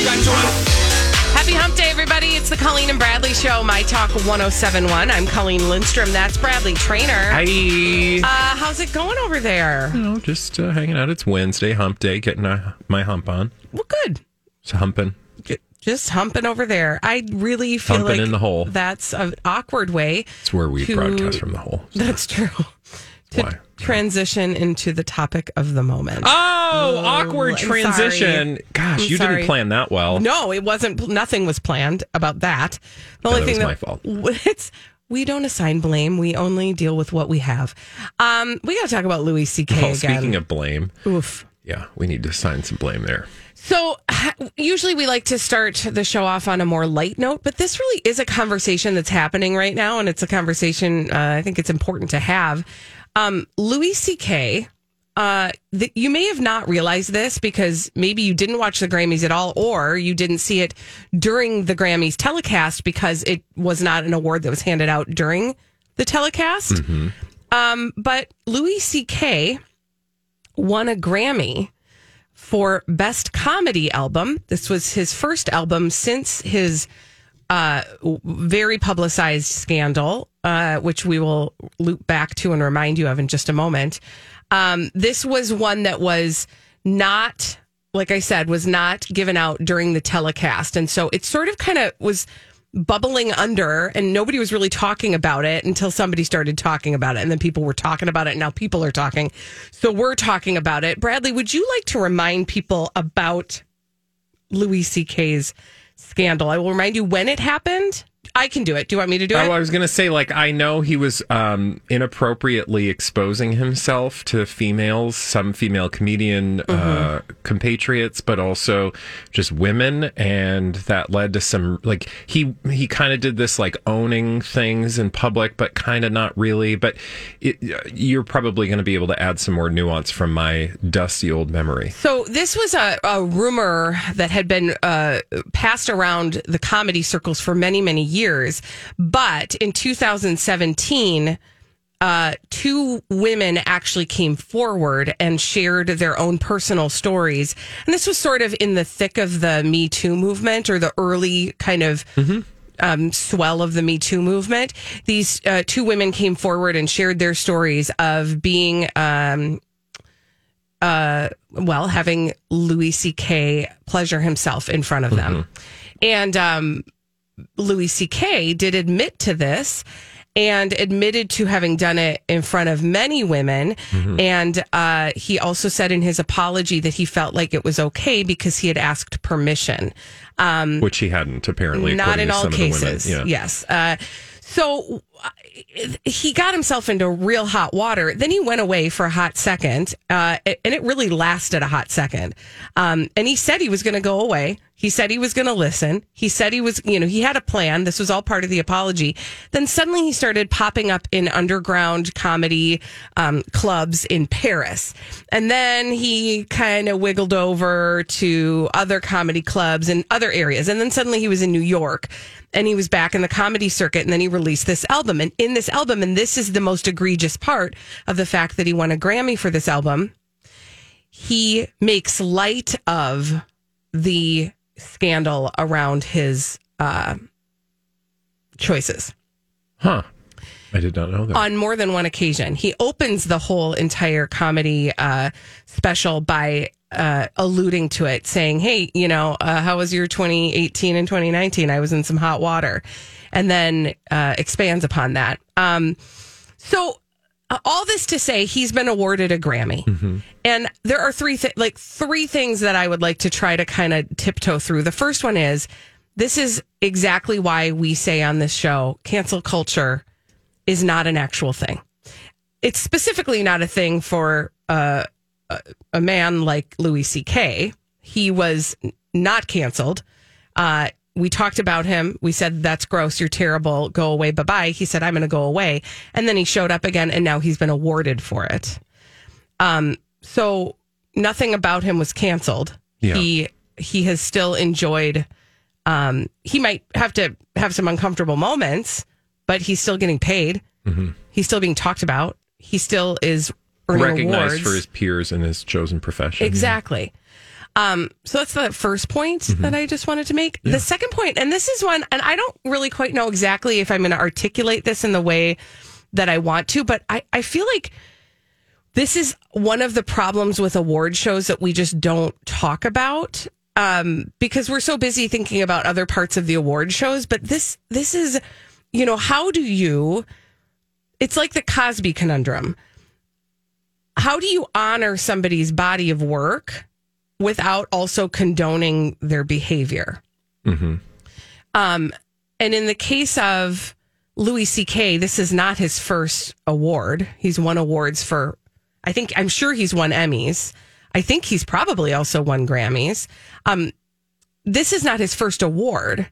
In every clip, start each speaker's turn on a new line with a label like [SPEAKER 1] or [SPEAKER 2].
[SPEAKER 1] Happy hump day, everybody. It's the Colleen and Bradley Show, My Talk 1071. I'm Colleen Lindstrom. That's Bradley Traynor.
[SPEAKER 2] Hi.
[SPEAKER 1] Uh, how's it going over there?
[SPEAKER 2] You know, just uh, hanging out. It's Wednesday, hump day, getting uh, my hump on.
[SPEAKER 1] Well, good.
[SPEAKER 2] It's humping.
[SPEAKER 1] Just humping over there. I really feel
[SPEAKER 2] Humping
[SPEAKER 1] like
[SPEAKER 2] in the hole.
[SPEAKER 1] that's an awkward way.
[SPEAKER 2] It's where we
[SPEAKER 1] To-
[SPEAKER 2] broadcast from the hole.
[SPEAKER 1] That's true. To
[SPEAKER 2] Why?
[SPEAKER 1] transition into the topic of the moment.
[SPEAKER 2] Oh, awkward
[SPEAKER 1] I'm
[SPEAKER 2] transition.
[SPEAKER 1] sorry.
[SPEAKER 2] Gosh,
[SPEAKER 1] I'm
[SPEAKER 2] you
[SPEAKER 1] sorry.
[SPEAKER 2] didn't plan that well.
[SPEAKER 1] No, it wasn't. Nothing was planned about that. The only
[SPEAKER 2] that
[SPEAKER 1] thing that
[SPEAKER 2] my fault.
[SPEAKER 1] It's we don't assign blame. We only deal with what we have. Um, we got to talk about Louis C.K.
[SPEAKER 2] Well,
[SPEAKER 1] again.
[SPEAKER 2] speaking of blame,
[SPEAKER 1] Oof.
[SPEAKER 2] yeah, we need to assign some blame there.
[SPEAKER 1] So usually we like to start the show off on a more light note, but this really is a conversation that's happening right now, and it's a conversation uh, I think it's important to have. Um, Louis C.K. Uh, you may have not realized this because maybe you didn't watch the Grammys at all, or you didn't see it during the Grammys telecast because it was not an award that was handed out during the telecast. Um, but Louis C.K. won a Grammy for Best Comedy Album. This was his first album since his uh, very publicized scandal, uh, which we will loop back to and remind you of in just a moment. Um, this was one that was not, like I said, was not given out during the telecast. And so it sort of kind of was bubbling under and nobody was really talking about it until somebody started talking about it and then people were talking about it and now people are talking so we're talking about it bradley would you like to remind people about louis ck's scandal. I will remind you when it happened i can do it do you want me to do
[SPEAKER 2] Oh,
[SPEAKER 1] it
[SPEAKER 2] I was going to say, like, I know he was um, inappropriately exposing himself to females, some female comedian uh,
[SPEAKER 1] Mm-hmm.
[SPEAKER 2] compatriots, but also just women, and that led to some like he he kind of did this like owning things in public, but kind of not really. But it, you're probably going to be able to add some more nuance from my dusty old memory.
[SPEAKER 1] So this was a, a rumor that had been uh, passed around the comedy circles for many, many years. But in 2017, uh, two women actually came forward and shared their own personal stories. And this was sort of in the thick of the Me Too movement or the early kind of um, swell of the Me Too movement. These uh, two women came forward and shared their stories of being um, uh, well, having Louis C.K. pleasure himself in front of them. And um, Louis C.K. did admit to this and admitted to having done it in front of many women. And uh, he also said in his apology that he felt like it was okay because he had asked permission. Um,
[SPEAKER 2] Which he hadn't apparently.
[SPEAKER 1] not in all
[SPEAKER 2] some of the women.
[SPEAKER 1] cases.
[SPEAKER 2] Yeah.
[SPEAKER 1] Yes. Uh, so uh, he got himself into real hot water. Then he went away for a hot second, uh, and it really lasted a hot second. Um, and he said he was going to go away. He said he was going to listen. He said he was, you know, he had a plan. This was all part of the apology. Then suddenly he started popping up in underground comedy um, clubs in Paris. And then he kind of wiggled over to other comedy clubs in other areas. And then suddenly he was in New York and he was back in the comedy circuit. And then he released this album. And in this album, and this is the most egregious part of the fact that he won a Grammy for this album, he makes light of the scandal around his uh, choices
[SPEAKER 2] Huh. I did not know that.
[SPEAKER 1] on more than one occasion. He opens the whole entire comedy uh, special by uh, alluding to it, saying, "Hey, you know, uh, how was your 2018 and 2019? I was in some hot water," and then uh, expands upon that. Um, so all this to say, he's been awarded a Grammy, and there are three th- like three things that I would like to try to kind of tiptoe through. The first one is this is exactly why we say on this show, cancel culture is not an actual thing. It's specifically not a thing for uh, a, a man like Louis C.K. He was not canceled. Uh, we talked about him. We said, that's gross. You're terrible. Go away. Bye bye. He said, I'm going to go away. And then he showed up again and now he's been awarded for it. Um, so nothing about him was canceled.
[SPEAKER 2] Yeah.
[SPEAKER 1] He, he has still enjoyed, um, he might have to have some uncomfortable moments, but he's still getting paid. He's still being talked about. He still is earning
[SPEAKER 2] Recognized
[SPEAKER 1] awards.
[SPEAKER 2] for his peers in his chosen profession.
[SPEAKER 1] Exactly. Um, so that's the first point that I just wanted to make. The second point, and this is one, and I don't really quite know exactly if I'm going to articulate this in the way that I want to, but I, I feel like this is one of the problems with award shows that we just don't talk about. Um, because we're so busy thinking about other parts of the award shows, but this this is, you know, how do you it's like the Cosby conundrum. How do you honor somebody's body of work without also condoning their behavior? Um, and in the case of Louis C.K., this is not his first award. He's won awards for, I think, I'm sure he's won Emmys. I think he's probably also won Grammys. Um, this is not his first award,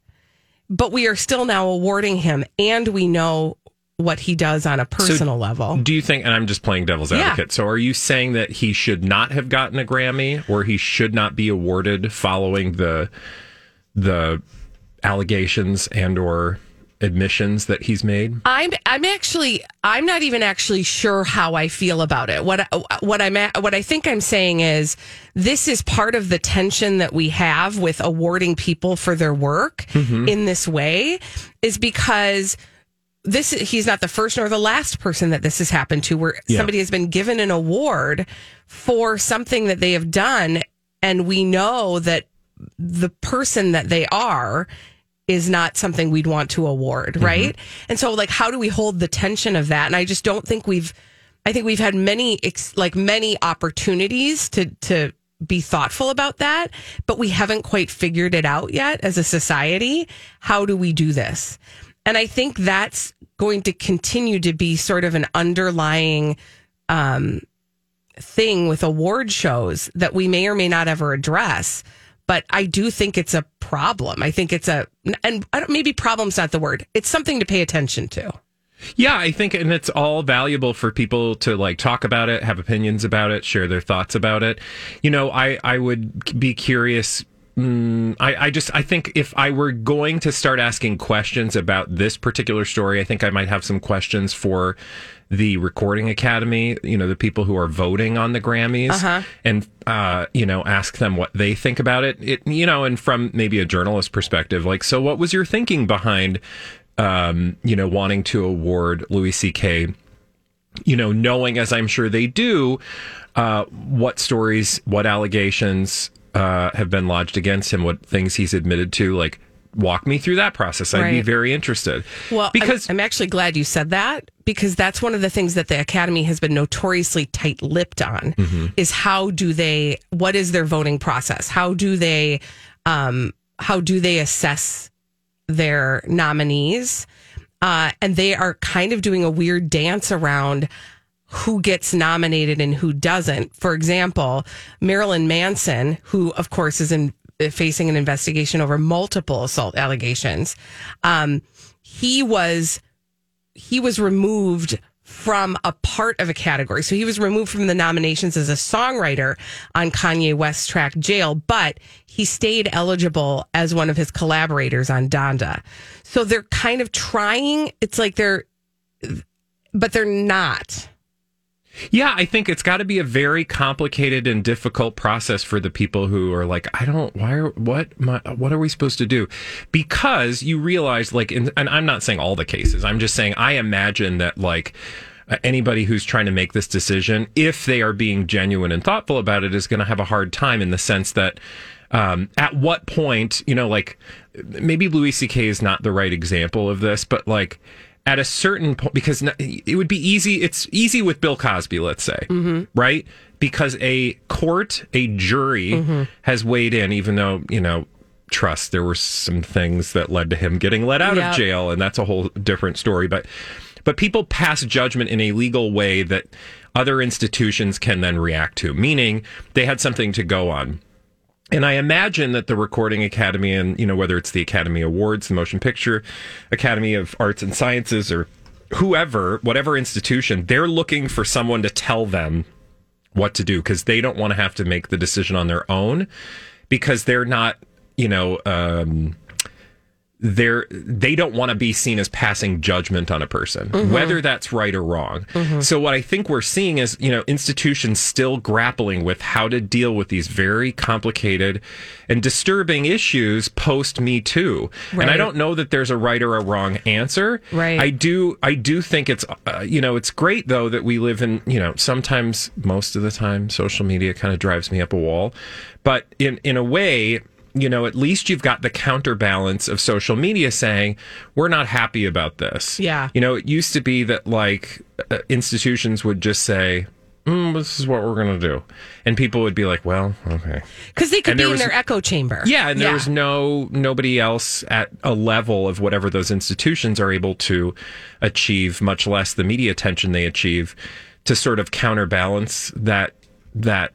[SPEAKER 1] but we are still now awarding him, and we know what he does on a personal level.
[SPEAKER 2] Do you think, and I'm just playing devil's
[SPEAKER 1] Yeah.
[SPEAKER 2] advocate, so are you saying that he should not have gotten a Grammy or he should not be awarded following the the allegations and or admissions that he's made?
[SPEAKER 1] I'm I'm actually I'm not even actually sure how I feel about it. What what I'm at, what I think I'm saying is this is part of the tension that we have with awarding people for their work mm-hmm. in this way is because this he's not the first nor the last person that this has happened to where
[SPEAKER 2] Yeah.
[SPEAKER 1] somebody has been given an award for something that they have done and we know that the person that they are is not something we'd want to award, mm-hmm. right? And so like how do we hold the tension of that? And I just don't think we've I think we've had many like many opportunities to to be thoughtful about that, but we haven't quite figured it out yet as a society. How do we do this? And I think that's going to continue to be sort of an underlying um, thing with award shows that we may or may not ever address. But I do think it's a problem. I think it's a, and maybe problem's not the word. It's something to pay attention to.
[SPEAKER 2] Yeah, I think, and it's all valuable for people to like talk about it, have opinions about it, share their thoughts about it. You know, I I would be curious. Mm, I, I just I think if I were going to start asking questions about this particular story, I think I might have some questions for the Recording Academy. You know, the people who are voting on the Grammys, and uh, you know, ask them what they think about it. It you know, and from maybe a journalist perspective, like, so what was your thinking behind? um, you know, wanting to award Louis C.K., you know, knowing as I'm sure they do, uh, what stories, what allegations uh, have been lodged against him, what things he's admitted to. Like, walk me through that process. I'd be very interested.
[SPEAKER 1] Well,
[SPEAKER 2] because
[SPEAKER 1] I'm, I'm actually glad you said that because that's one of the things that the Academy has been notoriously tight lipped on is how do they, what is their voting process? How do they, um, how do they assess their nominees? Uh, and they are kind of doing a weird dance around who gets nominated and who doesn't. For example, Marilyn Manson, who of course is in facing an investigation over multiple assault allegations, um, he was he was removed from a part of a category. So he was removed from the nominations as a songwriter on Kanye West's track Jail, but he stayed eligible as one of his collaborators on Donda. So they're kind of trying, it's like they're, but they're not.
[SPEAKER 2] Yeah, I think it's got to be a very complicated and difficult process for the people who are like, I don't, why are, what, my, what are we supposed to do? Because you realize, like, in, and I'm not saying all the cases, I'm just saying, I imagine that, like, anybody who's trying to make this decision, if they are being genuine and thoughtful about it, is going to have a hard time in the sense that um, at what point, you know, like maybe Louis C.K. is not the right example of this, but like at a certain point, because it would be easy, it's easy with Bill Cosby, let's say, mm-hmm. right? Because a court, a jury mm-hmm. has weighed in, even though, you know, trust, there were some things that led to him getting let out yep. of jail, and that's a whole different story. But but people pass judgment in a legal way that other institutions can then react to, meaning they had something to go on. And I imagine that the Recording Academy and, you know, whether it's the Academy Awards, the Motion Picture Academy of Arts and Sciences, or whoever, whatever institution, they're looking for someone to tell them what to do because they don't want to have to make the decision on their own because they're not, you know, um, they're they don't want to be seen as passing judgment on a person mm-hmm. whether that's right or wrong mm-hmm. so what i think we're seeing is you know institutions still grappling with how to deal with these very complicated and disturbing issues post me too right. and i don't know that there's a right or a wrong answer
[SPEAKER 1] right
[SPEAKER 2] i do i do think it's uh, you know it's great though that we live in you know sometimes most of the time social media kind of drives me up a wall but in in a way you know, at least you've got the counterbalance of social media saying, we're not happy about this.
[SPEAKER 1] Yeah.
[SPEAKER 2] You know, it used to be that like uh, institutions would just say, mm, this is what we're going to do. And people would be like, well, okay.
[SPEAKER 1] Because they could be in their echo chamber.
[SPEAKER 2] Yeah. And there yeah. was no, nobody else at a level of whatever those institutions are able to achieve, much less the media attention they achieve to sort of counterbalance that, that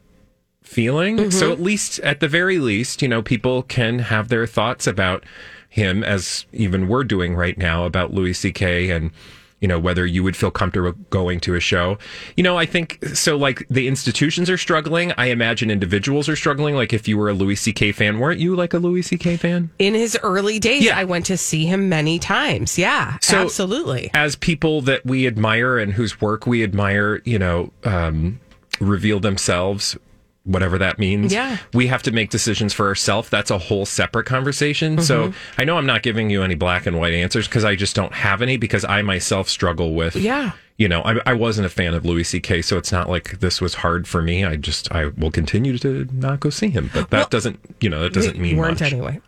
[SPEAKER 2] feeling. Mm-hmm. So at least, at the very least, you know, people can have their thoughts about him, as even we're doing right now about Louis C.K. and you know whether you would feel comfortable going to a show you know i think so like the institutions are struggling i imagine individuals are struggling like if you were a louis ck fan weren't you like a louis ck fan
[SPEAKER 1] in his early days yeah. i went to see him many times yeah so absolutely
[SPEAKER 2] as people that we admire and whose work we admire you know um, reveal themselves whatever that means.
[SPEAKER 1] Yeah.
[SPEAKER 2] We have to make decisions for ourselves. That's a whole separate conversation. Mm-hmm. So I know I'm not giving you any black and white answers because I just don't have any because I myself struggle with
[SPEAKER 1] yeah
[SPEAKER 2] you know, I, I wasn't a fan of Louis C.K., so it's not like this was hard for me. I just, I will continue to not go see him, but that well, doesn't, you know, that doesn't mean
[SPEAKER 1] weren't
[SPEAKER 2] much.
[SPEAKER 1] anyway.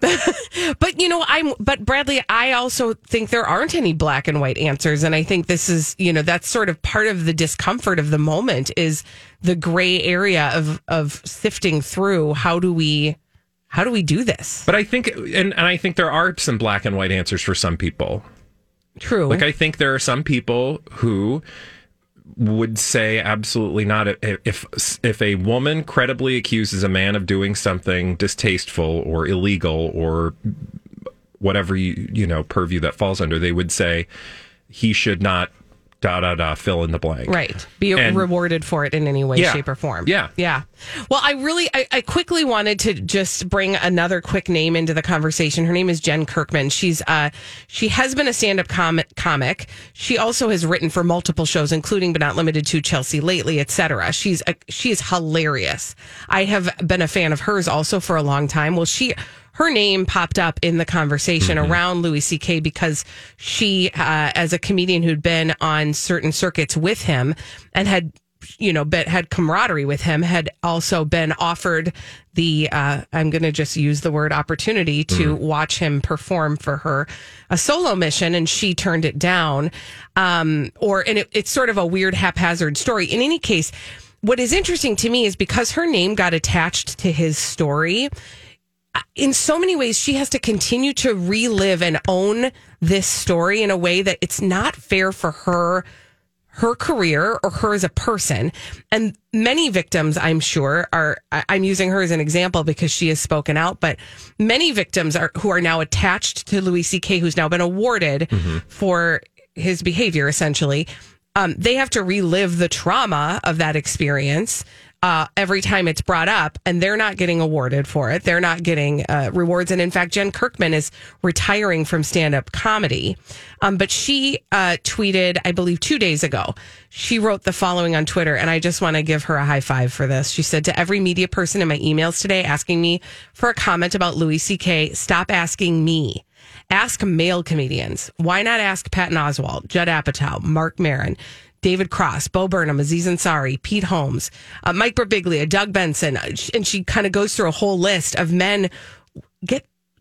[SPEAKER 1] but you know, I'm, but Bradley, I also think there aren't any black and white answers, and I think this is, you know, that's sort of part of the discomfort of the moment is the gray area of of sifting through. How do we? How do we do this?
[SPEAKER 2] But I think, and, and I think there are some black and white answers for some people.
[SPEAKER 1] True.
[SPEAKER 2] Like I think there are some people who would say absolutely not if if a woman credibly accuses a man of doing something distasteful or illegal or whatever you you know purview that falls under they would say he should not da da da fill in the blank.
[SPEAKER 1] Right. Be and, rewarded for it in any way
[SPEAKER 2] yeah,
[SPEAKER 1] shape or form.
[SPEAKER 2] Yeah.
[SPEAKER 1] Yeah. Well i really I, I, quickly wanted to just bring another quick name into the conversation. Her name is jen kirkman. She's uh she has been a stand-up comic comic. She also has written for multiple shows including but not limited to chelsea lately etc she's a, she is hilarious. I have been a fan of hers also for a long time. Well she her name popped up in the conversation mm-hmm. around Louis C.K. because she, uh, as a comedian who'd been on certain circuits with him and had you know, had camaraderie with him, had also been offered the, uh, I'm going to just use the word opportunity to mm watch him perform for her a solo mission, and she turned it down. Um, or, and it, it's sort of a weird haphazard story. In any case, what is interesting to me is because her name got attached to his story, in so many ways, she has to continue to relive and own this story in a way that it's not fair for her, her career or her as a person. And many victims, I'm sure, are, I'm using her as an example because she has spoken out, but many victims are, who are now attached to Louis C.K., who's now been awarded mm-hmm. for his behavior, essentially. Um, they have to relive the trauma of that experience uh, every time it's brought up, and they're not getting awarded for it. They're not getting uh, rewards. And in fact, Jen Kirkman is retiring from stand up comedy. Um, but she uh, tweeted, I believe, two days ago. She wrote the following on Twitter, and I just want to give her a high five for this. She said, To every media person in my emails today asking me for a comment about Louis C.K., stop asking me. Ask male comedians. Why not ask Patton Oswalt, Judd Apatow, Marc Maron? David Cross, Bo Burnham, Aziz Ansari, Pete Holmes, uh, Mike Birbiglia, Doug Benson, uh, and she kind of goes through a whole list of men. Get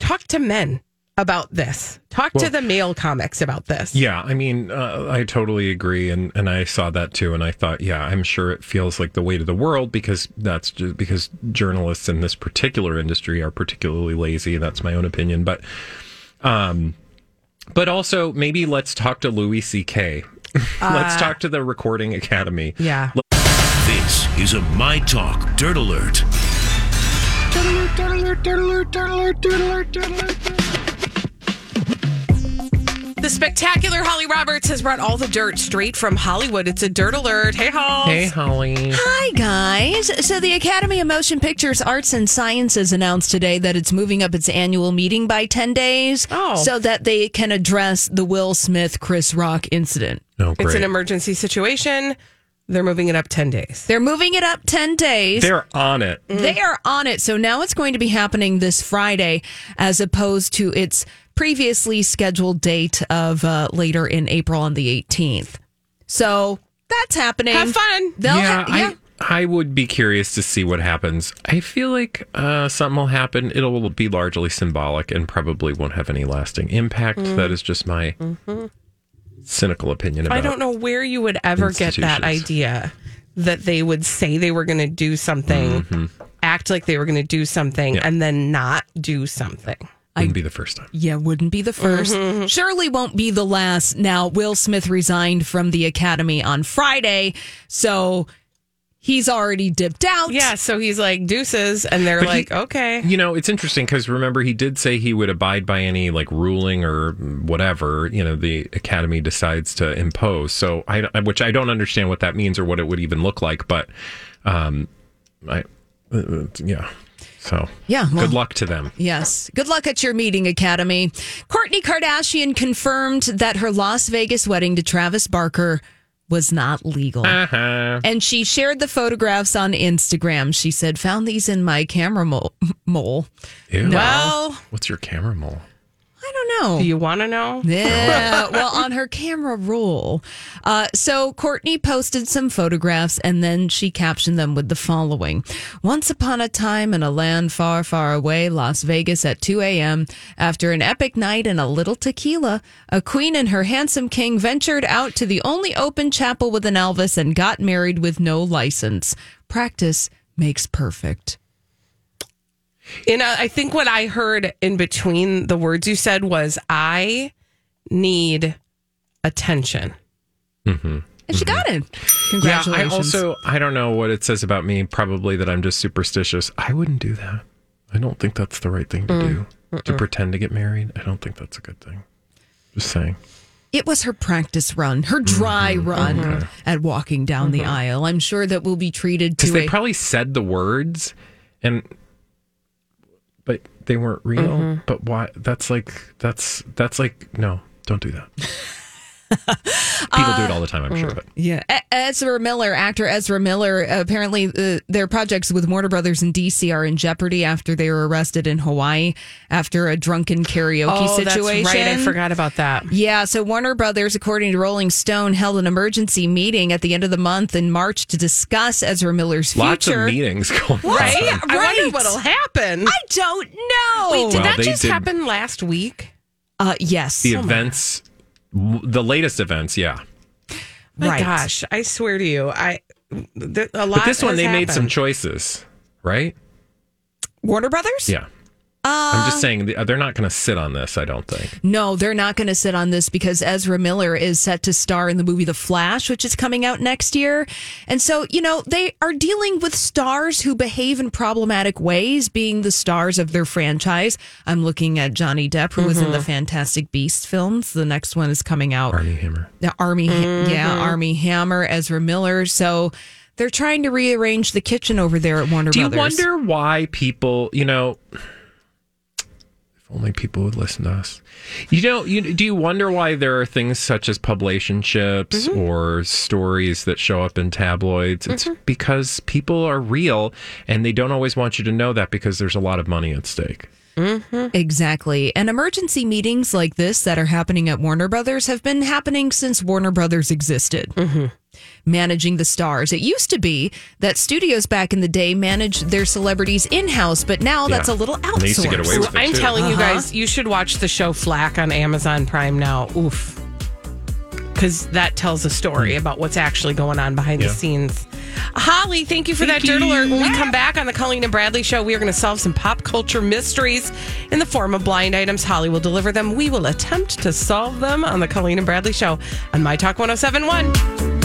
[SPEAKER 1] Talk to men about this. Talk to the male comics about this.
[SPEAKER 2] Yeah, I mean, uh, I totally agree, and and I saw that too, and I thought, yeah, I'm sure it feels like the weight of the world because that's just because journalists in this particular industry are particularly lazy. That's my own opinion, but um, but also maybe let's talk to Louis C.K. let's talk to the Recording Academy.
[SPEAKER 1] Yeah.
[SPEAKER 3] This is a My Talk Dirt Alert.
[SPEAKER 1] The spectacular Holly Roberts has brought all the dirt straight from Hollywood. It's a dirt alert. Hey, Holly.
[SPEAKER 2] Hey, Holly.
[SPEAKER 4] Hi, guys. So, the Academy of Motion Pictures Arts and Sciences announced today that it's moving up its annual meeting by 10 days
[SPEAKER 1] Oh.
[SPEAKER 4] so that they can address the Will Smith Chris Rock incident.
[SPEAKER 2] Oh,
[SPEAKER 1] It's
[SPEAKER 2] great.
[SPEAKER 1] an emergency situation. They're moving it up 10 days.
[SPEAKER 4] They're moving it up 10 days.
[SPEAKER 2] They're on it.
[SPEAKER 4] They are on it. So now it's going to be happening this Friday as opposed to its previously scheduled date of uh, later in April on the 18th. So that's happening.
[SPEAKER 1] Have fun.
[SPEAKER 4] They'll
[SPEAKER 2] yeah,
[SPEAKER 4] ha- yeah.
[SPEAKER 2] I I would be curious to see what happens. I feel like uh, something will happen. It'll be largely symbolic and probably won't have any lasting impact. That is just my cynical opinion about.
[SPEAKER 1] I don't know where you would ever get that idea that they would say they were going to do something, mm-hmm. act like they were going to do something,
[SPEAKER 2] Yeah.
[SPEAKER 1] and then not do something.
[SPEAKER 2] Wouldn't be the first time.
[SPEAKER 4] Yeah, wouldn't be the 1st mm-hmm. Surely won't be the last. Now, Will Smith resigned from the Academy on Friday, so he's already dipped out.
[SPEAKER 1] Yeah, so he's like deuces, and they're
[SPEAKER 2] But he-
[SPEAKER 1] like, okay.
[SPEAKER 2] You know, it's interesting because remember he did say he would abide by any like ruling or whatever you know the academy decides to impose. So I, which I don't understand what that means or what it would even look like, but um, I, uh, yeah. So
[SPEAKER 4] Yeah, well-
[SPEAKER 2] good luck to them.
[SPEAKER 4] Yes. Good luck at your meeting, Academy. Kourtney Kardashian confirmed that her Las Vegas wedding to Travis Barker was not legal.
[SPEAKER 2] Uh-huh.
[SPEAKER 4] And she shared the photographs on Instagram. She said, Found these in my camera mo- mole.
[SPEAKER 2] Ew.
[SPEAKER 1] Well,
[SPEAKER 2] What's your camera mole?
[SPEAKER 4] I don't know.
[SPEAKER 1] do you want to know?
[SPEAKER 4] Yeah, well, on her camera roll. Uh, so Kourtney posted some photographs and then she captioned them with the following Once upon a time in a land far, far away, Las Vegas at 2 a.m., after an epic night and a little tequila, a queen and her handsome king ventured out to the only open chapel with an Elvis and got married with no license. Practice makes perfect.
[SPEAKER 1] In I think what I heard in between the words you said was, I need attention. Mm-hmm.
[SPEAKER 4] And she mm-hmm. got it.
[SPEAKER 2] Yeah, I also I don't know what it says about me. Probably that I'm just superstitious. I wouldn't do that. I don't think that's the right thing to mm. do. To pretend to get married. I don't think that's a good thing. Just saying.
[SPEAKER 4] It was her practice run, her mm-hmm. dry run at walking down the aisle. I'm sure that will be treated to.
[SPEAKER 2] Because they
[SPEAKER 4] a.
[SPEAKER 2] probably said the words, and but they weren't real. Mm-hmm. But why? That's like that's that's like no. Don't do that. People do it all the time. I'm sure, but
[SPEAKER 4] yeah, Ezra Miller, actor Ezra Miller. Apparently, uh, their projects with Warner Brothers in DC are in jeopardy after they were arrested in Hawaii after a drunken karaoke
[SPEAKER 1] Oh,
[SPEAKER 4] situation.
[SPEAKER 1] that's right. I forgot about that.
[SPEAKER 4] Yeah, so Warner Brothers, according to Rolling Stone, held an emergency meeting at the end of the month in March to discuss Ezra Miller's future.
[SPEAKER 2] lots of meetings going
[SPEAKER 1] Right?
[SPEAKER 2] on.
[SPEAKER 1] I wonder
[SPEAKER 4] Right.
[SPEAKER 1] what'll happen.
[SPEAKER 4] I don't know.
[SPEAKER 1] Wait, did
[SPEAKER 2] Well,
[SPEAKER 1] that just
[SPEAKER 2] did-
[SPEAKER 1] happen last week?
[SPEAKER 4] uh, yes.
[SPEAKER 2] The events, w- the latest events, yeah.
[SPEAKER 1] My
[SPEAKER 4] Right.
[SPEAKER 1] gosh, I swear to you, I th- a lot.
[SPEAKER 2] But this one,
[SPEAKER 1] has
[SPEAKER 2] they made some choices, right?
[SPEAKER 4] Warner Brothers?
[SPEAKER 2] Yeah. I'm just um, saying uh, they're not going to sit on this. I don't think.
[SPEAKER 4] No, they're not going to sit on this because Ezra Miller is set to star in the movie The Flash, which is coming out next year. And so, you know, they are dealing with stars who behave in problematic ways, being the stars of their franchise. I'm looking at Johnny Depp, who was in the mm-hmm. Fantastic Beasts films. The next one is coming out.
[SPEAKER 2] Armie Hammer.
[SPEAKER 4] The Armie, mm-hmm. yeah, Armie Hammer, Ezra Miller. So they're trying to rearrange the kitchen over there at Warner
[SPEAKER 2] Do you
[SPEAKER 4] Brothers.
[SPEAKER 2] wonder why people, you know, if only people would listen to us. You know, you, do you wonder why there are things such as publicationships
[SPEAKER 4] Mm-hmm.
[SPEAKER 2] or stories that show up in tabloids? It's mm-hmm. because people are real and they don't always want you to know that because there's a lot of money at stake. Mm-hmm.
[SPEAKER 4] Exactly. And emergency meetings like this that are happening at Warner Brothers have been happening since Warner Brothers existed. Mm-hmm. Managing the stars. It used to be that studios back in the day managed their celebrities in house, but now that's a little
[SPEAKER 2] And
[SPEAKER 4] outsourced.
[SPEAKER 2] they used to get away with it.
[SPEAKER 1] I'm
[SPEAKER 2] too.
[SPEAKER 1] telling you
[SPEAKER 4] Uh-huh.
[SPEAKER 1] guys, you should watch the show Flack on Amazon Prime now. Oof. Because that tells a story about what's actually going on behind
[SPEAKER 2] Yeah.
[SPEAKER 1] the scenes. Holly, thank you for that dirt alert. When we come back on the Colleen and Bradley show, we are going to solve some pop culture mysteries in the form of blind items. Holly will deliver them. We will attempt to solve them on the Colleen and Bradley show on My Talk 1071.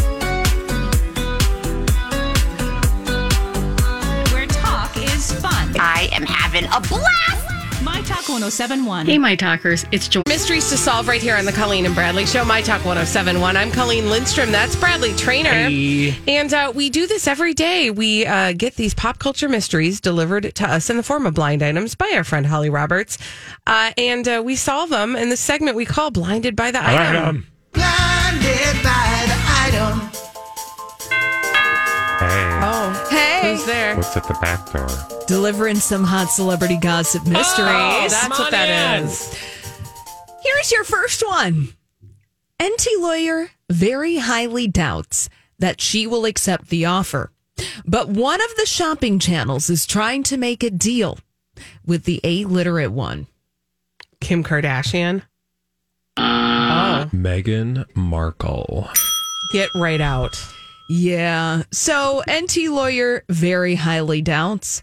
[SPEAKER 5] I am having a blast.
[SPEAKER 6] My Talk 1071.
[SPEAKER 7] Hey, my talkers, it's Joy.
[SPEAKER 1] Mysteries to solve right here on the Colleen and Bradley Show, My Talk 1071. I'm Colleen Lindstrom. That's Bradley Traynor.
[SPEAKER 2] Hey.
[SPEAKER 1] And uh, we do this every day. We uh, get these pop culture mysteries delivered to us in the form of blind items by our friend Holly Roberts. Uh, and uh, we solve them in the segment we call Blinded by the Item.
[SPEAKER 8] Blinded by
[SPEAKER 2] Hey,
[SPEAKER 1] who's there?
[SPEAKER 2] what's at the back door?
[SPEAKER 4] delivering some hot celebrity gossip mysteries.
[SPEAKER 1] Oh, that's
[SPEAKER 2] Come
[SPEAKER 1] what
[SPEAKER 2] on
[SPEAKER 1] that
[SPEAKER 2] in.
[SPEAKER 1] is.
[SPEAKER 4] Here's your first one. NT lawyer very highly doubts that she will accept the offer. But one of the shopping channels is trying to make a deal with the illiterate one.
[SPEAKER 1] Kim Kardashian. Oh,
[SPEAKER 2] Meghan Markle.
[SPEAKER 1] get right out.
[SPEAKER 4] Yeah. So NT lawyer very highly doubts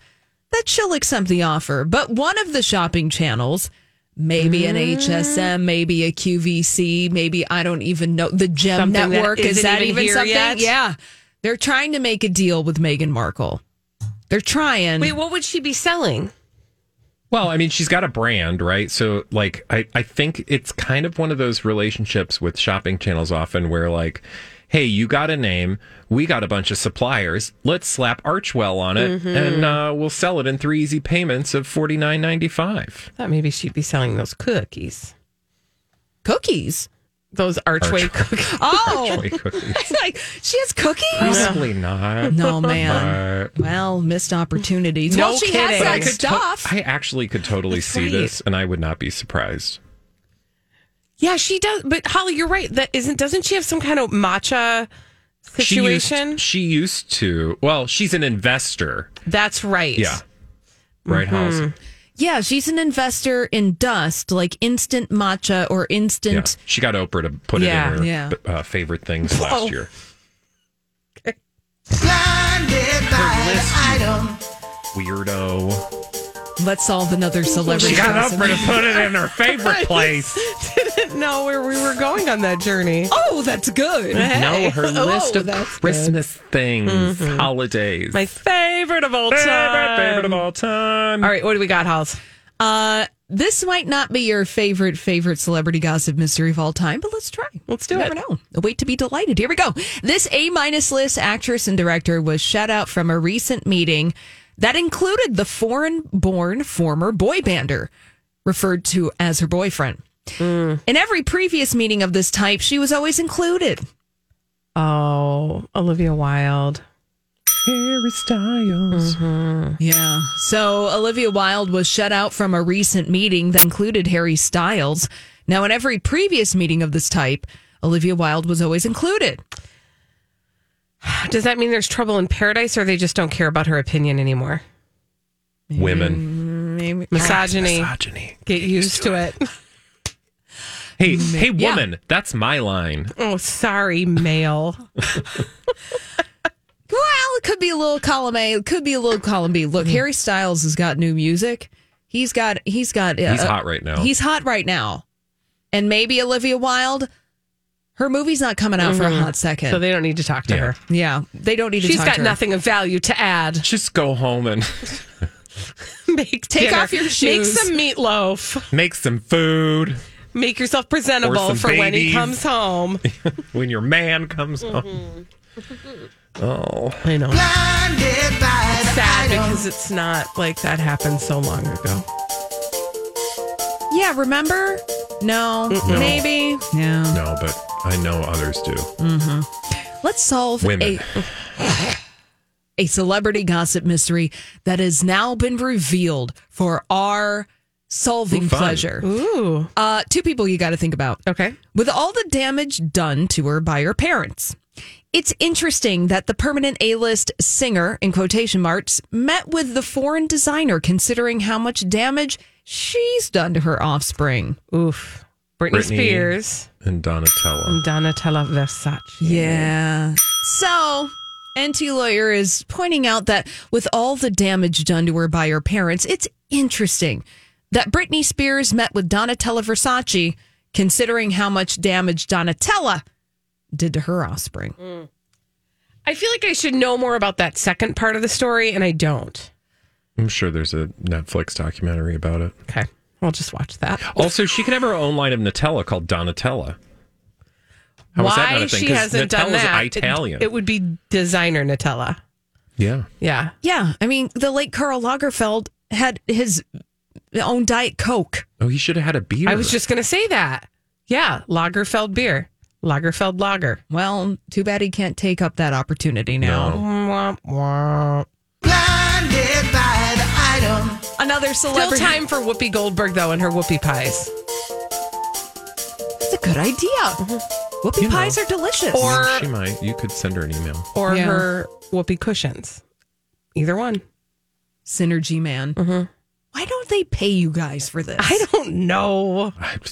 [SPEAKER 4] that she'll accept the offer. But one of the shopping channels, maybe an HSN, mm. maybe a QVC, maybe I don't even know the Gem
[SPEAKER 1] Something
[SPEAKER 4] Network. Is that
[SPEAKER 1] even
[SPEAKER 4] even something?
[SPEAKER 1] yet?
[SPEAKER 4] Yeah. They're trying to make a deal with Meghan Markle. They're trying.
[SPEAKER 1] Wait, what would she be selling?
[SPEAKER 2] Well, I mean, she's got a brand, right? So, like, I, I think it's kind of one of those relationships with shopping channels often where, like, hey, you got a name, we got a bunch of suppliers, let's slap Archewell on it, and uh, we'll sell it in three easy payments of forty nine ninety five.
[SPEAKER 1] thought maybe she'd be selling those cookies.
[SPEAKER 4] cookies.
[SPEAKER 1] Those archway
[SPEAKER 2] Archway.
[SPEAKER 1] cookies.
[SPEAKER 4] Oh,
[SPEAKER 2] cookies.
[SPEAKER 4] like she has cookies?
[SPEAKER 2] Probably not.
[SPEAKER 4] No, man.
[SPEAKER 2] But-
[SPEAKER 4] Well, missed opportunities.
[SPEAKER 1] No
[SPEAKER 4] well, she
[SPEAKER 1] kidding.
[SPEAKER 4] has that
[SPEAKER 1] I
[SPEAKER 2] could to-
[SPEAKER 4] stuff.
[SPEAKER 2] I actually could totally
[SPEAKER 1] That's
[SPEAKER 2] see
[SPEAKER 1] right.
[SPEAKER 2] this, and I would not be surprised.
[SPEAKER 1] Yeah, she does. But Holly, you're right. That isn't. Doesn't she have some kind of matcha situation?
[SPEAKER 2] She used, she used to. Well, she's an investor.
[SPEAKER 1] That's right.
[SPEAKER 2] Yeah. Right, Halsey?
[SPEAKER 4] Yeah, she's an investor in dust, like instant matcha or
[SPEAKER 2] Yeah.
[SPEAKER 4] instant.
[SPEAKER 2] She got Oprah to put
[SPEAKER 1] Yeah.
[SPEAKER 2] it in her
[SPEAKER 4] Yeah.
[SPEAKER 2] uh, favorite things last
[SPEAKER 1] Oh.
[SPEAKER 2] year.
[SPEAKER 8] Blinded by the item.
[SPEAKER 2] Weirdo.
[SPEAKER 4] Let's solve another celebrity.
[SPEAKER 2] She got
[SPEAKER 4] gossip.
[SPEAKER 2] Oprah to put it in her favorite place.
[SPEAKER 1] Didn't know where we were going on that journey.
[SPEAKER 4] Oh, that's good.
[SPEAKER 2] No, her
[SPEAKER 1] Oh,
[SPEAKER 2] list of
[SPEAKER 1] that's
[SPEAKER 2] Christmas things, holidays.
[SPEAKER 1] My favorite of all time.
[SPEAKER 2] favorite, favorite of all time.
[SPEAKER 1] All right, what do we got, Halls?
[SPEAKER 4] Uh, this might not be your favorite favorite celebrity gossip mystery of all time, but let's try.
[SPEAKER 1] Let's do
[SPEAKER 4] you
[SPEAKER 1] it.
[SPEAKER 4] Never know. Wait to be delighted. Here we go. This A minus list actress and director was shut out from a recent meeting that included the foreign-born former boy bander, referred to as her boyfriend. Mm. In every previous meeting of this type, she was always included.
[SPEAKER 1] Oh, Olivia Wilde.
[SPEAKER 2] Harry Styles. Mm-hmm.
[SPEAKER 4] Yeah. So Olivia Wilde was shut out from a recent meeting that included Harry Styles. Now, in every previous meeting of this type, Olivia Wilde was always included.
[SPEAKER 1] Does that mean there's trouble in paradise, or they just don't care about her opinion anymore?
[SPEAKER 2] Women.
[SPEAKER 4] Maybe.
[SPEAKER 1] Misogyny.
[SPEAKER 2] Misogyny.
[SPEAKER 1] Get used to it.
[SPEAKER 2] Hey, hey, woman, that's my line.
[SPEAKER 1] Oh, sorry, male.
[SPEAKER 4] Well, it could be a little column A. It could be a little column B.
[SPEAKER 1] Mm-hmm.
[SPEAKER 4] Look, Harry Styles has got new music. He's got. He's got. uh,
[SPEAKER 2] He's hot right now.
[SPEAKER 4] He's hot right now, and maybe Olivia Wilde. Her movie's not coming out for a hot second.
[SPEAKER 1] Mm-hmm. So they don't need to talk to
[SPEAKER 2] Yeah.
[SPEAKER 1] her.
[SPEAKER 4] yeah, they don't need to.
[SPEAKER 1] She's
[SPEAKER 4] talk
[SPEAKER 1] got
[SPEAKER 4] to her.
[SPEAKER 1] nothing of value to add.
[SPEAKER 2] Just go home and
[SPEAKER 1] Make
[SPEAKER 4] Take
[SPEAKER 1] dinner.
[SPEAKER 4] off your shoes.
[SPEAKER 1] Make
[SPEAKER 4] shoes.
[SPEAKER 1] some meatloaf.
[SPEAKER 2] make some food
[SPEAKER 1] Make yourself presentable
[SPEAKER 2] some
[SPEAKER 1] for when he
[SPEAKER 2] babies.
[SPEAKER 1] comes home.
[SPEAKER 2] when your man comes home. Oh,
[SPEAKER 1] I know.
[SPEAKER 8] Blinded by the
[SPEAKER 1] Sad
[SPEAKER 8] item.
[SPEAKER 1] because it's not like that happened so long ago.
[SPEAKER 4] Yeah, remember? No, maybe. No.
[SPEAKER 2] no, but I know others do.
[SPEAKER 4] Let's solve
[SPEAKER 2] Women.
[SPEAKER 4] a a celebrity gossip mystery that has now been revealed for our solving
[SPEAKER 2] Ooh,
[SPEAKER 4] pleasure.
[SPEAKER 1] Ooh.
[SPEAKER 4] Uh, two people you got to think about.
[SPEAKER 1] Okay.
[SPEAKER 4] With all the damage done to her by her parents, it's interesting that the permanent A list singer, in quotation marks, met with the foreign designer considering how much damage she's done to her offspring.
[SPEAKER 1] Oof. Britney,
[SPEAKER 2] Britney.
[SPEAKER 1] Spears
[SPEAKER 2] And Donatella.
[SPEAKER 1] and Donatella Versace.
[SPEAKER 4] Yeah. So, NT Lawyer is pointing out that with all the damage done to her by her parents, it's interesting that Britney Spears met with Donatella Versace, considering how much damage Donatella did to her offspring. Mm.
[SPEAKER 1] I feel like I should know more about that second part of the story, and I don't.
[SPEAKER 2] I'm sure there's a Netflix documentary about it.
[SPEAKER 1] Okay. I'll just watch that.
[SPEAKER 2] Also, she could have her own line of Nutella called Donatella. How is
[SPEAKER 1] Why
[SPEAKER 2] that not a thing?
[SPEAKER 1] she
[SPEAKER 2] 'Cause
[SPEAKER 1] hasn't done
[SPEAKER 2] Nutella's
[SPEAKER 1] that? it-
[SPEAKER 2] Italian.
[SPEAKER 1] It, would be designer Nutella.
[SPEAKER 2] yeah.
[SPEAKER 1] Yeah.
[SPEAKER 4] Yeah. I mean, the late Karl Lagerfeld had his own Diet Coke.
[SPEAKER 2] Oh, he should have had a beer.
[SPEAKER 1] I was just going to say that. Yeah. Lagerfeld beer. Lagerfeld lager.
[SPEAKER 4] Well, too bad he can't take up that opportunity now.
[SPEAKER 2] No.
[SPEAKER 1] Womp, womp.
[SPEAKER 8] Blinded by the item.
[SPEAKER 4] Another
[SPEAKER 1] Still time for Whoopi Goldberg, though, and her Whoopi pies.
[SPEAKER 4] It's a good idea. Mm-hmm. Whoopie
[SPEAKER 2] You know.
[SPEAKER 4] pies are delicious.
[SPEAKER 1] Or
[SPEAKER 2] she might. You could send her an email.
[SPEAKER 1] or
[SPEAKER 4] Yeah.
[SPEAKER 1] her Whoopi cushions. Either one.
[SPEAKER 4] Synergy Man. Mm-hmm. Why don't they pay you guys for this?
[SPEAKER 1] I don't know.
[SPEAKER 2] I've,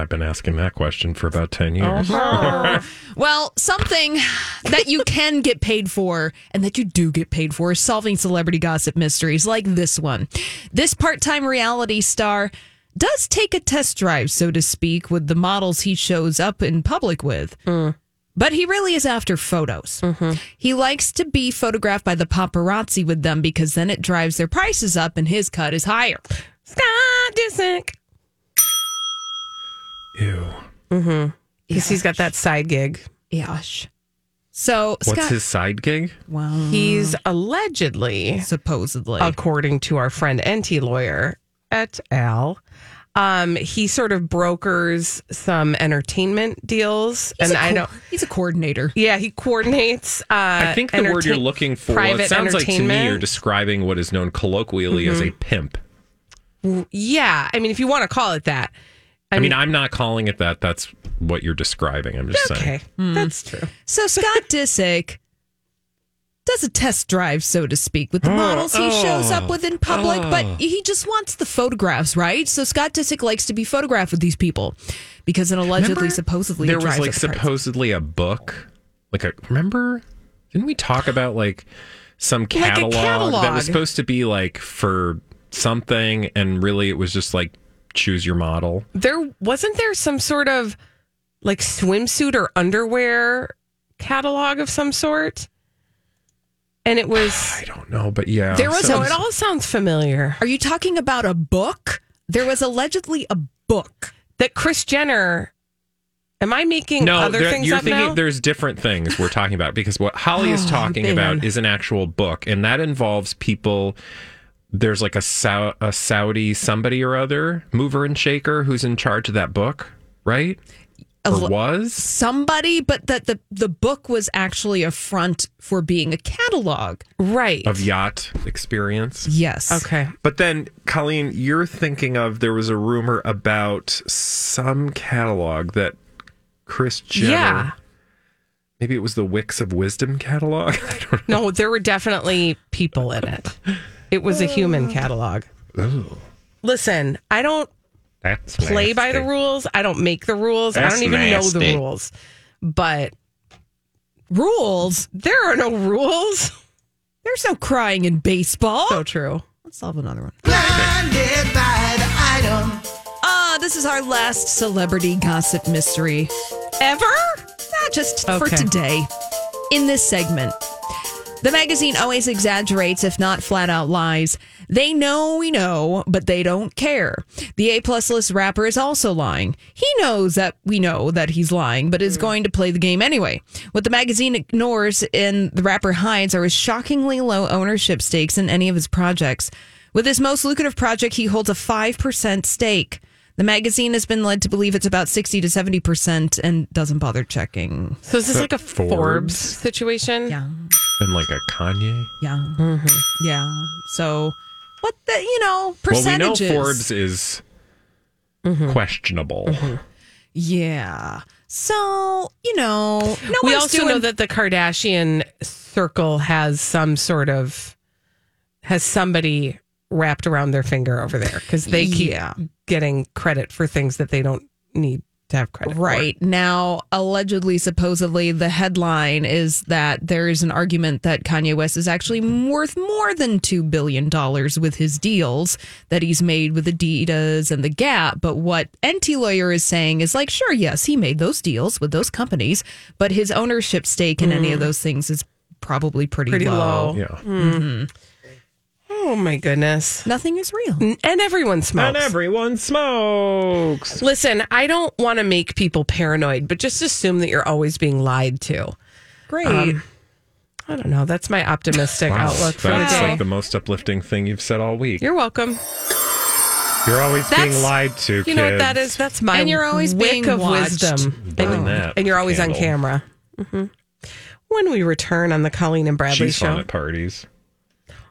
[SPEAKER 2] I've been asking that question for about 10 years. Uh-huh.
[SPEAKER 4] Well, something that you can get paid for and that you do get paid for is solving celebrity gossip mysteries like this one. This part time reality star does take a test drive, so to speak, with the models he shows up in public with. Mm. But he really is after photos. Mm-hmm. He likes to be photographed by the paparazzi with them because then it drives their prices up and his cut is higher.
[SPEAKER 1] Scott Disick.
[SPEAKER 2] Ew.
[SPEAKER 1] Because he's got that side gig.
[SPEAKER 4] Gosh. So,
[SPEAKER 2] What's his side gig?
[SPEAKER 4] well,
[SPEAKER 1] He's allegedly,
[SPEAKER 4] supposedly.
[SPEAKER 1] according to our friend NT lawyer et al. Um, he sort of brokers some entertainment deals,
[SPEAKER 4] He's
[SPEAKER 1] and
[SPEAKER 4] a
[SPEAKER 1] I
[SPEAKER 4] co-
[SPEAKER 1] don't.
[SPEAKER 4] He's a coordinator.
[SPEAKER 1] Yeah, he coordinates. Uh,
[SPEAKER 2] I think the word you're looking for, well,
[SPEAKER 1] private
[SPEAKER 2] it sounds like to me you're describing what is known colloquially as a pimp.
[SPEAKER 1] Yeah, I mean, if you want to call it that.
[SPEAKER 2] I, mean, I'm not calling it that. That's what you're describing. I'm just saying.
[SPEAKER 1] Okay, that's true.
[SPEAKER 4] So Scott Disick does a test drive, so to speak, with the oh, models he shows up with in public, but oh. he just wants the photographs, right? So Scott Disick likes to be photographed with these people because it allegedly,
[SPEAKER 2] Remember
[SPEAKER 4] supposedly,
[SPEAKER 2] there was like
[SPEAKER 4] up the
[SPEAKER 2] supposedly a book. Like a remember? Didn't we talk about like some
[SPEAKER 1] a
[SPEAKER 2] catalog, that was supposed to be like for something, and really it was just like choose your model.
[SPEAKER 1] There wasn't there some sort of like swimsuit or underwear catalog of some sort, and it was
[SPEAKER 2] I don't know, but yeah,
[SPEAKER 1] there was.
[SPEAKER 2] so-
[SPEAKER 1] So it all sounds familiar.
[SPEAKER 4] Are you talking about a book? There was allegedly a book.
[SPEAKER 1] That Kris Jenner. Am I making
[SPEAKER 2] no,
[SPEAKER 1] other
[SPEAKER 2] there-
[SPEAKER 1] things
[SPEAKER 2] you're
[SPEAKER 1] up
[SPEAKER 2] thinking
[SPEAKER 1] now?
[SPEAKER 2] there's different things we're talking about because what Holly is
[SPEAKER 1] Oh,
[SPEAKER 2] talking
[SPEAKER 1] man.
[SPEAKER 2] about is an actual book, and that involves people. There's like a, Sau- a Saudi somebody or other mover and shaker who's in charge of that book, right? Or was
[SPEAKER 4] Somebody, but that the, the book was actually a front for being a catalog.
[SPEAKER 1] right.
[SPEAKER 2] of yacht experience.
[SPEAKER 4] Yes.
[SPEAKER 1] okay.
[SPEAKER 2] But then, Colleen, you're thinking of there was a rumor about some catalog that Kris Jenner.
[SPEAKER 1] Yeah.
[SPEAKER 2] Maybe it was the Wicks of Wisdom catalog. I don't know.
[SPEAKER 1] No, there were definitely people in it. It was a human catalog. Listen, I don't
[SPEAKER 2] That's
[SPEAKER 1] play by the rules. I don't make the rules. I don't even know the rules. But
[SPEAKER 4] Rules?
[SPEAKER 1] there are no rules.
[SPEAKER 4] There's no crying in baseball.
[SPEAKER 1] So true.
[SPEAKER 4] Let's solve another one.
[SPEAKER 8] Blinded by the item.
[SPEAKER 4] Ah, this is our last celebrity gossip mystery ever. Not just for today. In this segment, the magazine always exaggerates, if not flat out lies. They know we know, but they don't care. The A plus list rapper is also lying. He knows that we know that he's lying, but is hmm. going to play the game anyway. What the magazine ignores and the rapper hides are his shockingly low ownership stakes in any of his projects. With his most lucrative project, he holds a 5% stake. The magazine has been led to believe it's about 60 to 70% and doesn't bother checking.
[SPEAKER 1] So is this
[SPEAKER 2] So
[SPEAKER 1] like a
[SPEAKER 2] Forbes?
[SPEAKER 1] Forbes, situation?
[SPEAKER 4] Yeah.
[SPEAKER 2] And like a Kanye.
[SPEAKER 4] Yeah. Mm-hmm. Yeah. So, what the, you know, percentages.
[SPEAKER 2] Well, we know Forbes is mm-hmm. questionable. Mm-hmm.
[SPEAKER 4] Yeah. So, you know, no
[SPEAKER 1] we also
[SPEAKER 4] doing,
[SPEAKER 1] know that the Kardashian circle has some sort of has somebody wrapped around their finger over there because they keep
[SPEAKER 4] Yeah.
[SPEAKER 1] Getting credit for things that they don't need to have credit for.
[SPEAKER 4] Right. Now, allegedly, supposedly, the headline is that there is an argument that Kanye West is actually worth more than $2 billion with his deals that he's made with Adidas and The Gap. But what Enty Lawyer is saying is like, sure, yes, he made those deals with those companies, but his ownership stake in any of mm. those things is probably pretty,
[SPEAKER 1] Pretty low.
[SPEAKER 2] Yeah. Mm-hmm.
[SPEAKER 1] Oh my goodness.
[SPEAKER 4] Nothing is real.
[SPEAKER 1] And everyone smokes.
[SPEAKER 2] And everyone smokes.
[SPEAKER 1] Listen, I don't want to make people paranoid, but just assume that you're always being lied to.
[SPEAKER 4] Great.
[SPEAKER 1] Um, I don't know. That's my optimistic
[SPEAKER 2] Wow.
[SPEAKER 1] outlook for the
[SPEAKER 2] That's
[SPEAKER 1] day.
[SPEAKER 2] like the most uplifting thing you've said all week.
[SPEAKER 1] You're welcome.
[SPEAKER 2] You're always being lied to,
[SPEAKER 1] You know what that is? That's my
[SPEAKER 4] And you're always
[SPEAKER 1] wick
[SPEAKER 4] being
[SPEAKER 1] of
[SPEAKER 4] watched.
[SPEAKER 1] wisdom. And, and you're always on
[SPEAKER 2] candle.
[SPEAKER 1] camera. hmm When we return on the Colleen and Bradley
[SPEAKER 2] She's
[SPEAKER 1] show.
[SPEAKER 2] fun at parties.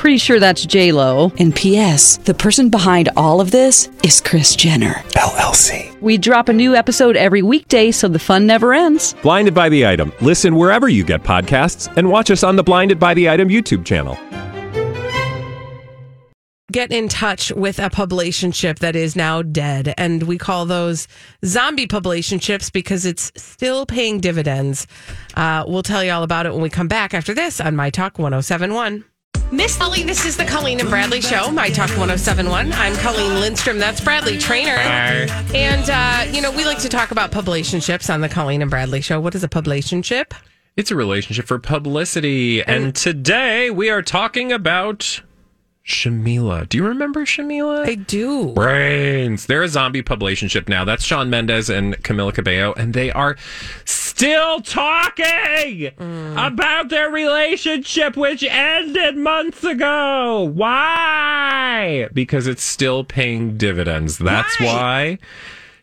[SPEAKER 9] Pretty sure that's J Lo. And P.S. The person behind all of this is Kris Jenner
[SPEAKER 7] LLC.
[SPEAKER 9] We drop a new episode every weekday, so the fun never ends.
[SPEAKER 7] Blinded by the item. Listen wherever you get podcasts, and watch us on the Blinded by the Item YouTube channel.
[SPEAKER 1] get in touch with a publicationship that is now dead. And we call those zombie publicationships because it's still paying dividends. Uh, we'll tell you all about it when we come back after this on My Talk 1071. Miss Holly, this is the Colleen and Bradley Show, My Talk 1071. I'm Colleen Lindstrom. That's Bradley Traynor. And, uh, you know, we like to talk about publicationships on the Colleen and Bradley Show. What is a publicationship?
[SPEAKER 2] It's a relationship for publicity. And, today we are talking about Shawmila. Do you remember Shawmila?
[SPEAKER 1] I do.
[SPEAKER 2] Brains. They're a zombie publicationship now. That's Shawn Mendes and Camila Cabello, and they are still talking about their relationship, which ended months ago. Why? Because it's still paying dividends. That's why.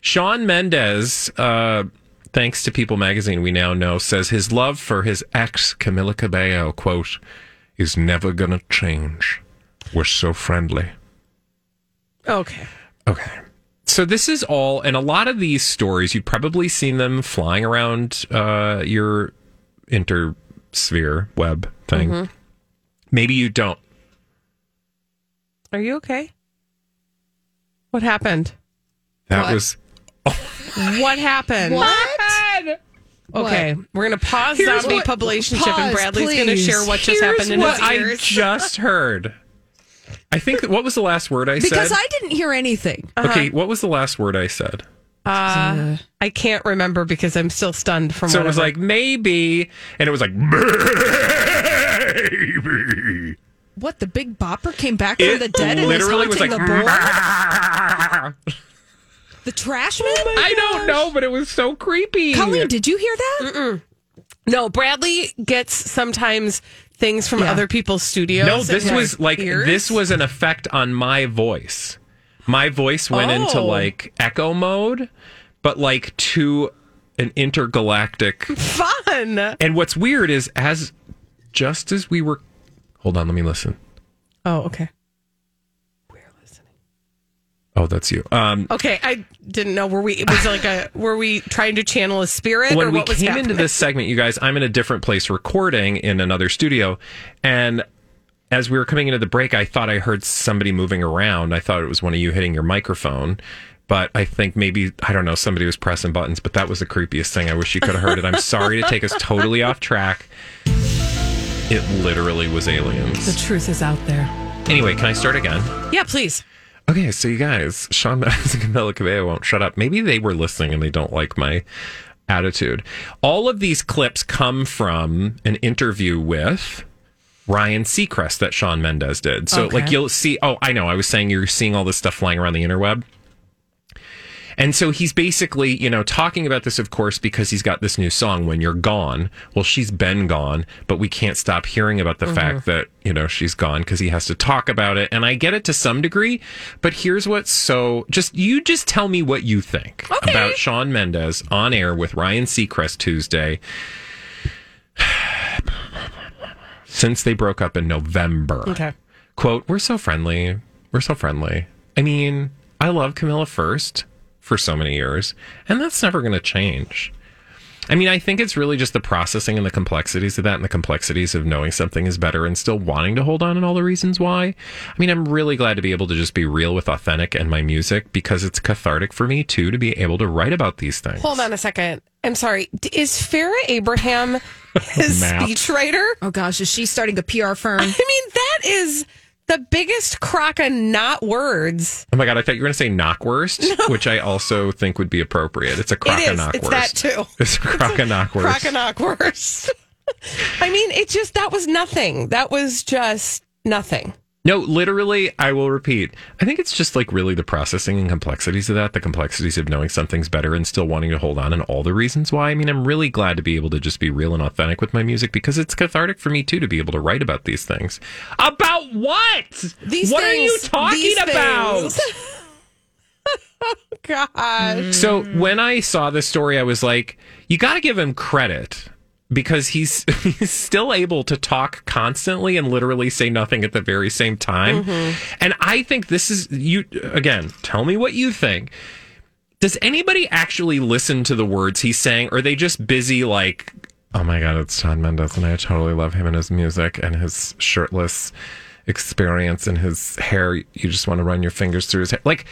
[SPEAKER 2] Shawn Mendes, uh, thanks to People Magazine, we now know, says his love for his ex, Camila Cabello, quote, is never gonna change. We're so friendly.
[SPEAKER 1] Okay.
[SPEAKER 2] Okay. So this is all, and a lot of these stories, you've probably seen them flying around uh, your intersphere web thing.
[SPEAKER 1] Mhm.
[SPEAKER 2] Maybe you don't.
[SPEAKER 1] Are you okay? What happened?
[SPEAKER 2] That
[SPEAKER 1] What?
[SPEAKER 2] was
[SPEAKER 1] What happened?
[SPEAKER 4] What?
[SPEAKER 1] Okay, we're gonna pause
[SPEAKER 2] Here's
[SPEAKER 1] zombie
[SPEAKER 2] what-
[SPEAKER 1] publicationship, and
[SPEAKER 4] Pause,
[SPEAKER 1] Bradley's gonna share what just
[SPEAKER 2] Here's
[SPEAKER 1] happened in
[SPEAKER 2] what
[SPEAKER 1] his
[SPEAKER 2] I just heard. I think what was the last word I
[SPEAKER 4] Because
[SPEAKER 2] said?
[SPEAKER 4] Because I didn't hear anything.
[SPEAKER 2] Okay, what was the last word I said?
[SPEAKER 1] Uh, I can't remember because I'm still stunned from.
[SPEAKER 2] So it was like maybe, and it was like maybe.
[SPEAKER 4] What, the big bopper came back
[SPEAKER 2] It
[SPEAKER 4] from the dead and is
[SPEAKER 2] literally was
[SPEAKER 4] haunting
[SPEAKER 2] like,
[SPEAKER 4] the board? The trash man?
[SPEAKER 2] I don't know, but it was so creepy.
[SPEAKER 4] Colleen, did you hear that?
[SPEAKER 1] no. Bradley gets sometimes things from
[SPEAKER 4] Yeah.
[SPEAKER 1] other people's studios.
[SPEAKER 2] No, this
[SPEAKER 1] his
[SPEAKER 2] was like
[SPEAKER 1] ears.
[SPEAKER 2] this was an effect on my voice. My voice went into
[SPEAKER 1] Oh.
[SPEAKER 2] like echo mode, but like to an intergalactic.
[SPEAKER 1] fun.
[SPEAKER 2] And what's weird is as just as we were. Hold on, let me listen.
[SPEAKER 1] Oh, okay.
[SPEAKER 2] Oh, that's you. Um,
[SPEAKER 1] Okay, I didn't know. Were we? It was like a. Were we trying to channel a spirit, or
[SPEAKER 2] when we
[SPEAKER 1] was
[SPEAKER 2] came
[SPEAKER 1] happening?
[SPEAKER 2] into this segment, you guys, I'm in a different place recording in another studio, and as we were coming into the break, I thought I heard somebody moving around. I thought it was one of you hitting your microphone. But I think maybe I don't know somebody was pressing buttons. But that was the creepiest thing. I wish you could have heard it. I'm sorry to take us totally off track. It literally was aliens.
[SPEAKER 1] The truth is out there.
[SPEAKER 2] Anyway, can I start again?
[SPEAKER 1] Yeah, please.
[SPEAKER 2] Okay, so you guys, Shawn Mendes and Camila Cabello won't shut up. Maybe they were listening and they don't like my attitude. All of these clips come from an interview with Ryan Seacrest that Shawn Mendes did. So,
[SPEAKER 10] Okay.
[SPEAKER 2] like, you'll see. Oh, I know. I was saying you're seeing all this stuff flying around the interweb. And so he's basically, you know, talking about this, of course, because he's got this new song, When You're Gone. Well, she's been gone, but we can't stop hearing about the
[SPEAKER 10] Mhm.
[SPEAKER 2] fact that, you know, she's gone because he has to talk about it. And I get it to some degree, but here's what's so just, you just tell me what you think about Shawn Mendes on air with Ryan Seacrest Tuesday since they broke up in November.
[SPEAKER 1] Okay.
[SPEAKER 2] Quote, we're so friendly. We're so friendly. I mean, I love Camila first for so many years, and that's never going to change. I mean, I think it's really just the processing and the complexities of that and the complexities of knowing something is better and still wanting to hold on and all the reasons why. I mean, I'm really glad to be able to just be real with authentic and my music because it's cathartic for me too to be able to write about these things.
[SPEAKER 1] Hold on a second. I'm sorry. Is Farrah Abraham his speechwriter?
[SPEAKER 4] Oh gosh, is she starting a PR firm?
[SPEAKER 1] I mean, that is the biggest crock of not words.
[SPEAKER 2] Oh my god, I thought you were going to say knockwurst, which I also think would be appropriate. It's a crock
[SPEAKER 1] it
[SPEAKER 2] of
[SPEAKER 1] is.
[SPEAKER 2] knockwurst.
[SPEAKER 1] It's that too.
[SPEAKER 2] It's a crock of knockwurst.
[SPEAKER 1] Crock of knockwurst. I mean, it just that was nothing. That was just nothing.
[SPEAKER 2] No, literally, I will repeat. I think it's just like really the processing and complexities of that, the complexities of knowing something's better and still wanting to hold on and all the reasons why. I mean, I'm really glad to be able to just be real and authentic with my music because it's cathartic for me too to be able to write about these things. About what?
[SPEAKER 1] These
[SPEAKER 2] what are you talking
[SPEAKER 1] these
[SPEAKER 2] about?
[SPEAKER 1] things. Gosh.
[SPEAKER 2] So when I saw this story, I was like, you got to give him credit because he's he's still able to talk constantly and literally say nothing at the very same time.
[SPEAKER 10] Mhm.
[SPEAKER 2] And I think this is you again, tell me what you think. Does anybody actually listen to the words he's saying or are they just busy like Oh my god, it's Shawn Mendes and I totally love him and his music and his shirtless experience and his hair. You just want to run your fingers through his hair. Like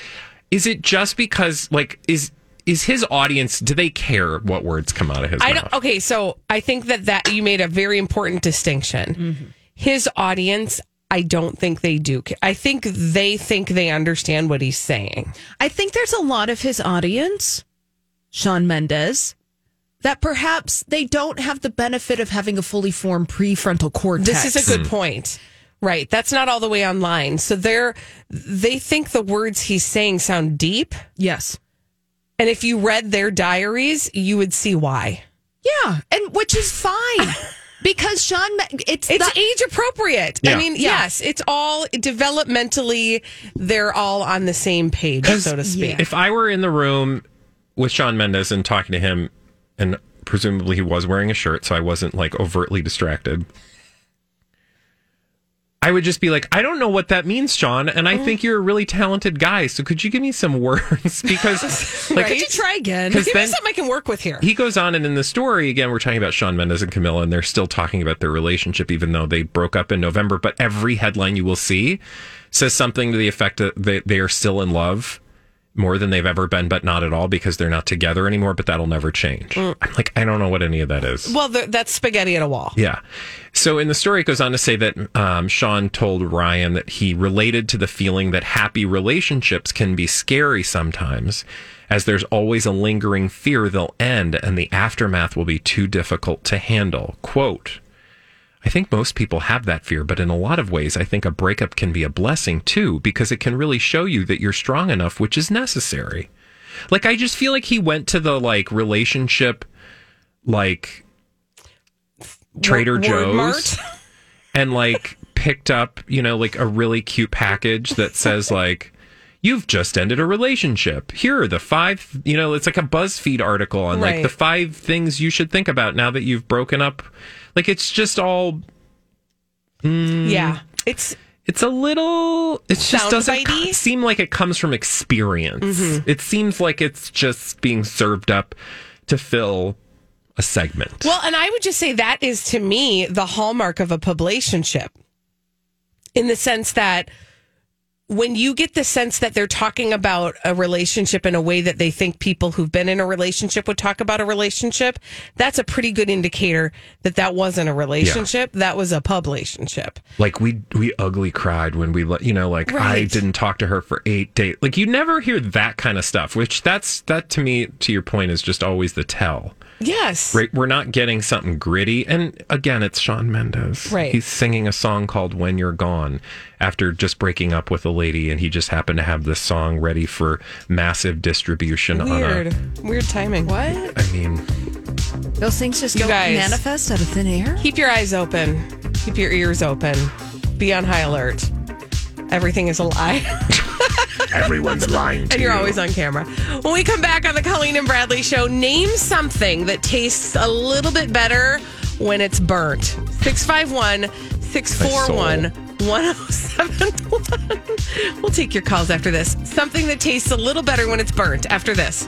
[SPEAKER 2] is it just because like is is his audience do they care what words come out of his
[SPEAKER 1] I
[SPEAKER 2] mouth?
[SPEAKER 1] don't. Okay, so I think that that you made a very important distinction. Mm-hmm. His audience, I don't think they do. I think they think they understand what he's saying.
[SPEAKER 4] I think there's a lot of his audience, Shawn Mendes, that perhaps they don't have the benefit of having a fully formed prefrontal cortex.
[SPEAKER 1] This is a good hmm. point. Right. That's not all the way online. So they're they think the words he's saying sound deep.
[SPEAKER 4] Yes.
[SPEAKER 1] And if you read their diaries, you would see why.
[SPEAKER 4] Yeah, and which is fine because Shawn, it's
[SPEAKER 1] It's
[SPEAKER 4] not-
[SPEAKER 1] age appropriate.
[SPEAKER 2] Yeah.
[SPEAKER 1] I mean,
[SPEAKER 4] Yeah.
[SPEAKER 1] yes, it's all developmentally they're all on the same page, so to speak.
[SPEAKER 2] If I were in the room with Shawn Mendes and talking to him, and presumably he was wearing a shirt, so I wasn't like overtly distracted. I would just be like, I don't know what that means, Shawn, and
[SPEAKER 1] Mm.
[SPEAKER 2] I think you're a really talented guy. So could you give me some words? Because like,
[SPEAKER 1] Right?
[SPEAKER 4] Could you try again?
[SPEAKER 1] Give me something I can work with here.
[SPEAKER 2] he goes on, and in the story, again, we're talking about Shawn Mendes and Camila, and they're still talking about their relationship, even though they broke up in November. But every headline you will see says something to the effect that they, they are still in love more than they've ever been, but not at all because they're not together anymore. But that'll never change. I'm like, I don't know what any of that is.
[SPEAKER 1] Well, th- that's spaghetti at a wall.
[SPEAKER 2] Yeah. So in the story, it goes on to say that um, Shawn told Ryan that he related to the feeling that happy relationships can be scary sometimes, as there's always a lingering fear they'll end and the aftermath will be too difficult to handle. Quote, I think most people have that fear, but in a lot of ways, I think a breakup can be a blessing too, because it can really show you that you're strong enough, which is necessary. Like, I just feel like he went to the like relationship, like Trader
[SPEAKER 1] Word
[SPEAKER 2] Joe's and like picked up, you know, like a really cute package that says like you've just ended a relationship. Here are the five, you know, it's like a BuzzFeed article on like the five things you should think about now that you've broken up. Like it's just all
[SPEAKER 1] Yeah, it's
[SPEAKER 2] It's a little. It just doesn't co- seem like it comes from experience.
[SPEAKER 1] Mm-hmm.
[SPEAKER 2] It seems like it's just being served up to fill a segment.
[SPEAKER 1] Well, and I would just say that is to me the hallmark of a publicationship in the sense that when you get the sense that they're talking about a relationship in a way that they think people who've been in a relationship would talk about a relationship, that's a pretty good indicator that that wasn't a relationship. That was a pub relationship.
[SPEAKER 2] like we we ugly cried when we let you know like I didn't talk to her for eight days. Like you never hear that kind of stuff. Which that's that to me to your point is just always the tell.
[SPEAKER 1] Yes.
[SPEAKER 2] Right, we're not getting something gritty. And again, it's Shawn Mendes.
[SPEAKER 1] Right.
[SPEAKER 2] He's singing a song called When You're Gone after just breaking up with a lady, and he just happened to have this song ready for massive distribution on
[SPEAKER 1] Weird.
[SPEAKER 2] a.
[SPEAKER 1] Weird timing. What?
[SPEAKER 2] I mean,
[SPEAKER 4] Those things just
[SPEAKER 1] You
[SPEAKER 4] don't
[SPEAKER 1] guys-
[SPEAKER 4] manifest out of thin air.
[SPEAKER 1] Keep your eyes open. Keep your ears open. Be on high alert. Everything is a lie.
[SPEAKER 3] Everyone's lying to
[SPEAKER 1] and you're
[SPEAKER 3] you.
[SPEAKER 1] always on camera. When we come back on the Colleen and Bradley show, name something that tastes a little bit better when it's burnt. 651 641 1071. We'll take your calls after this. Something that tastes a little better when it's burnt after this.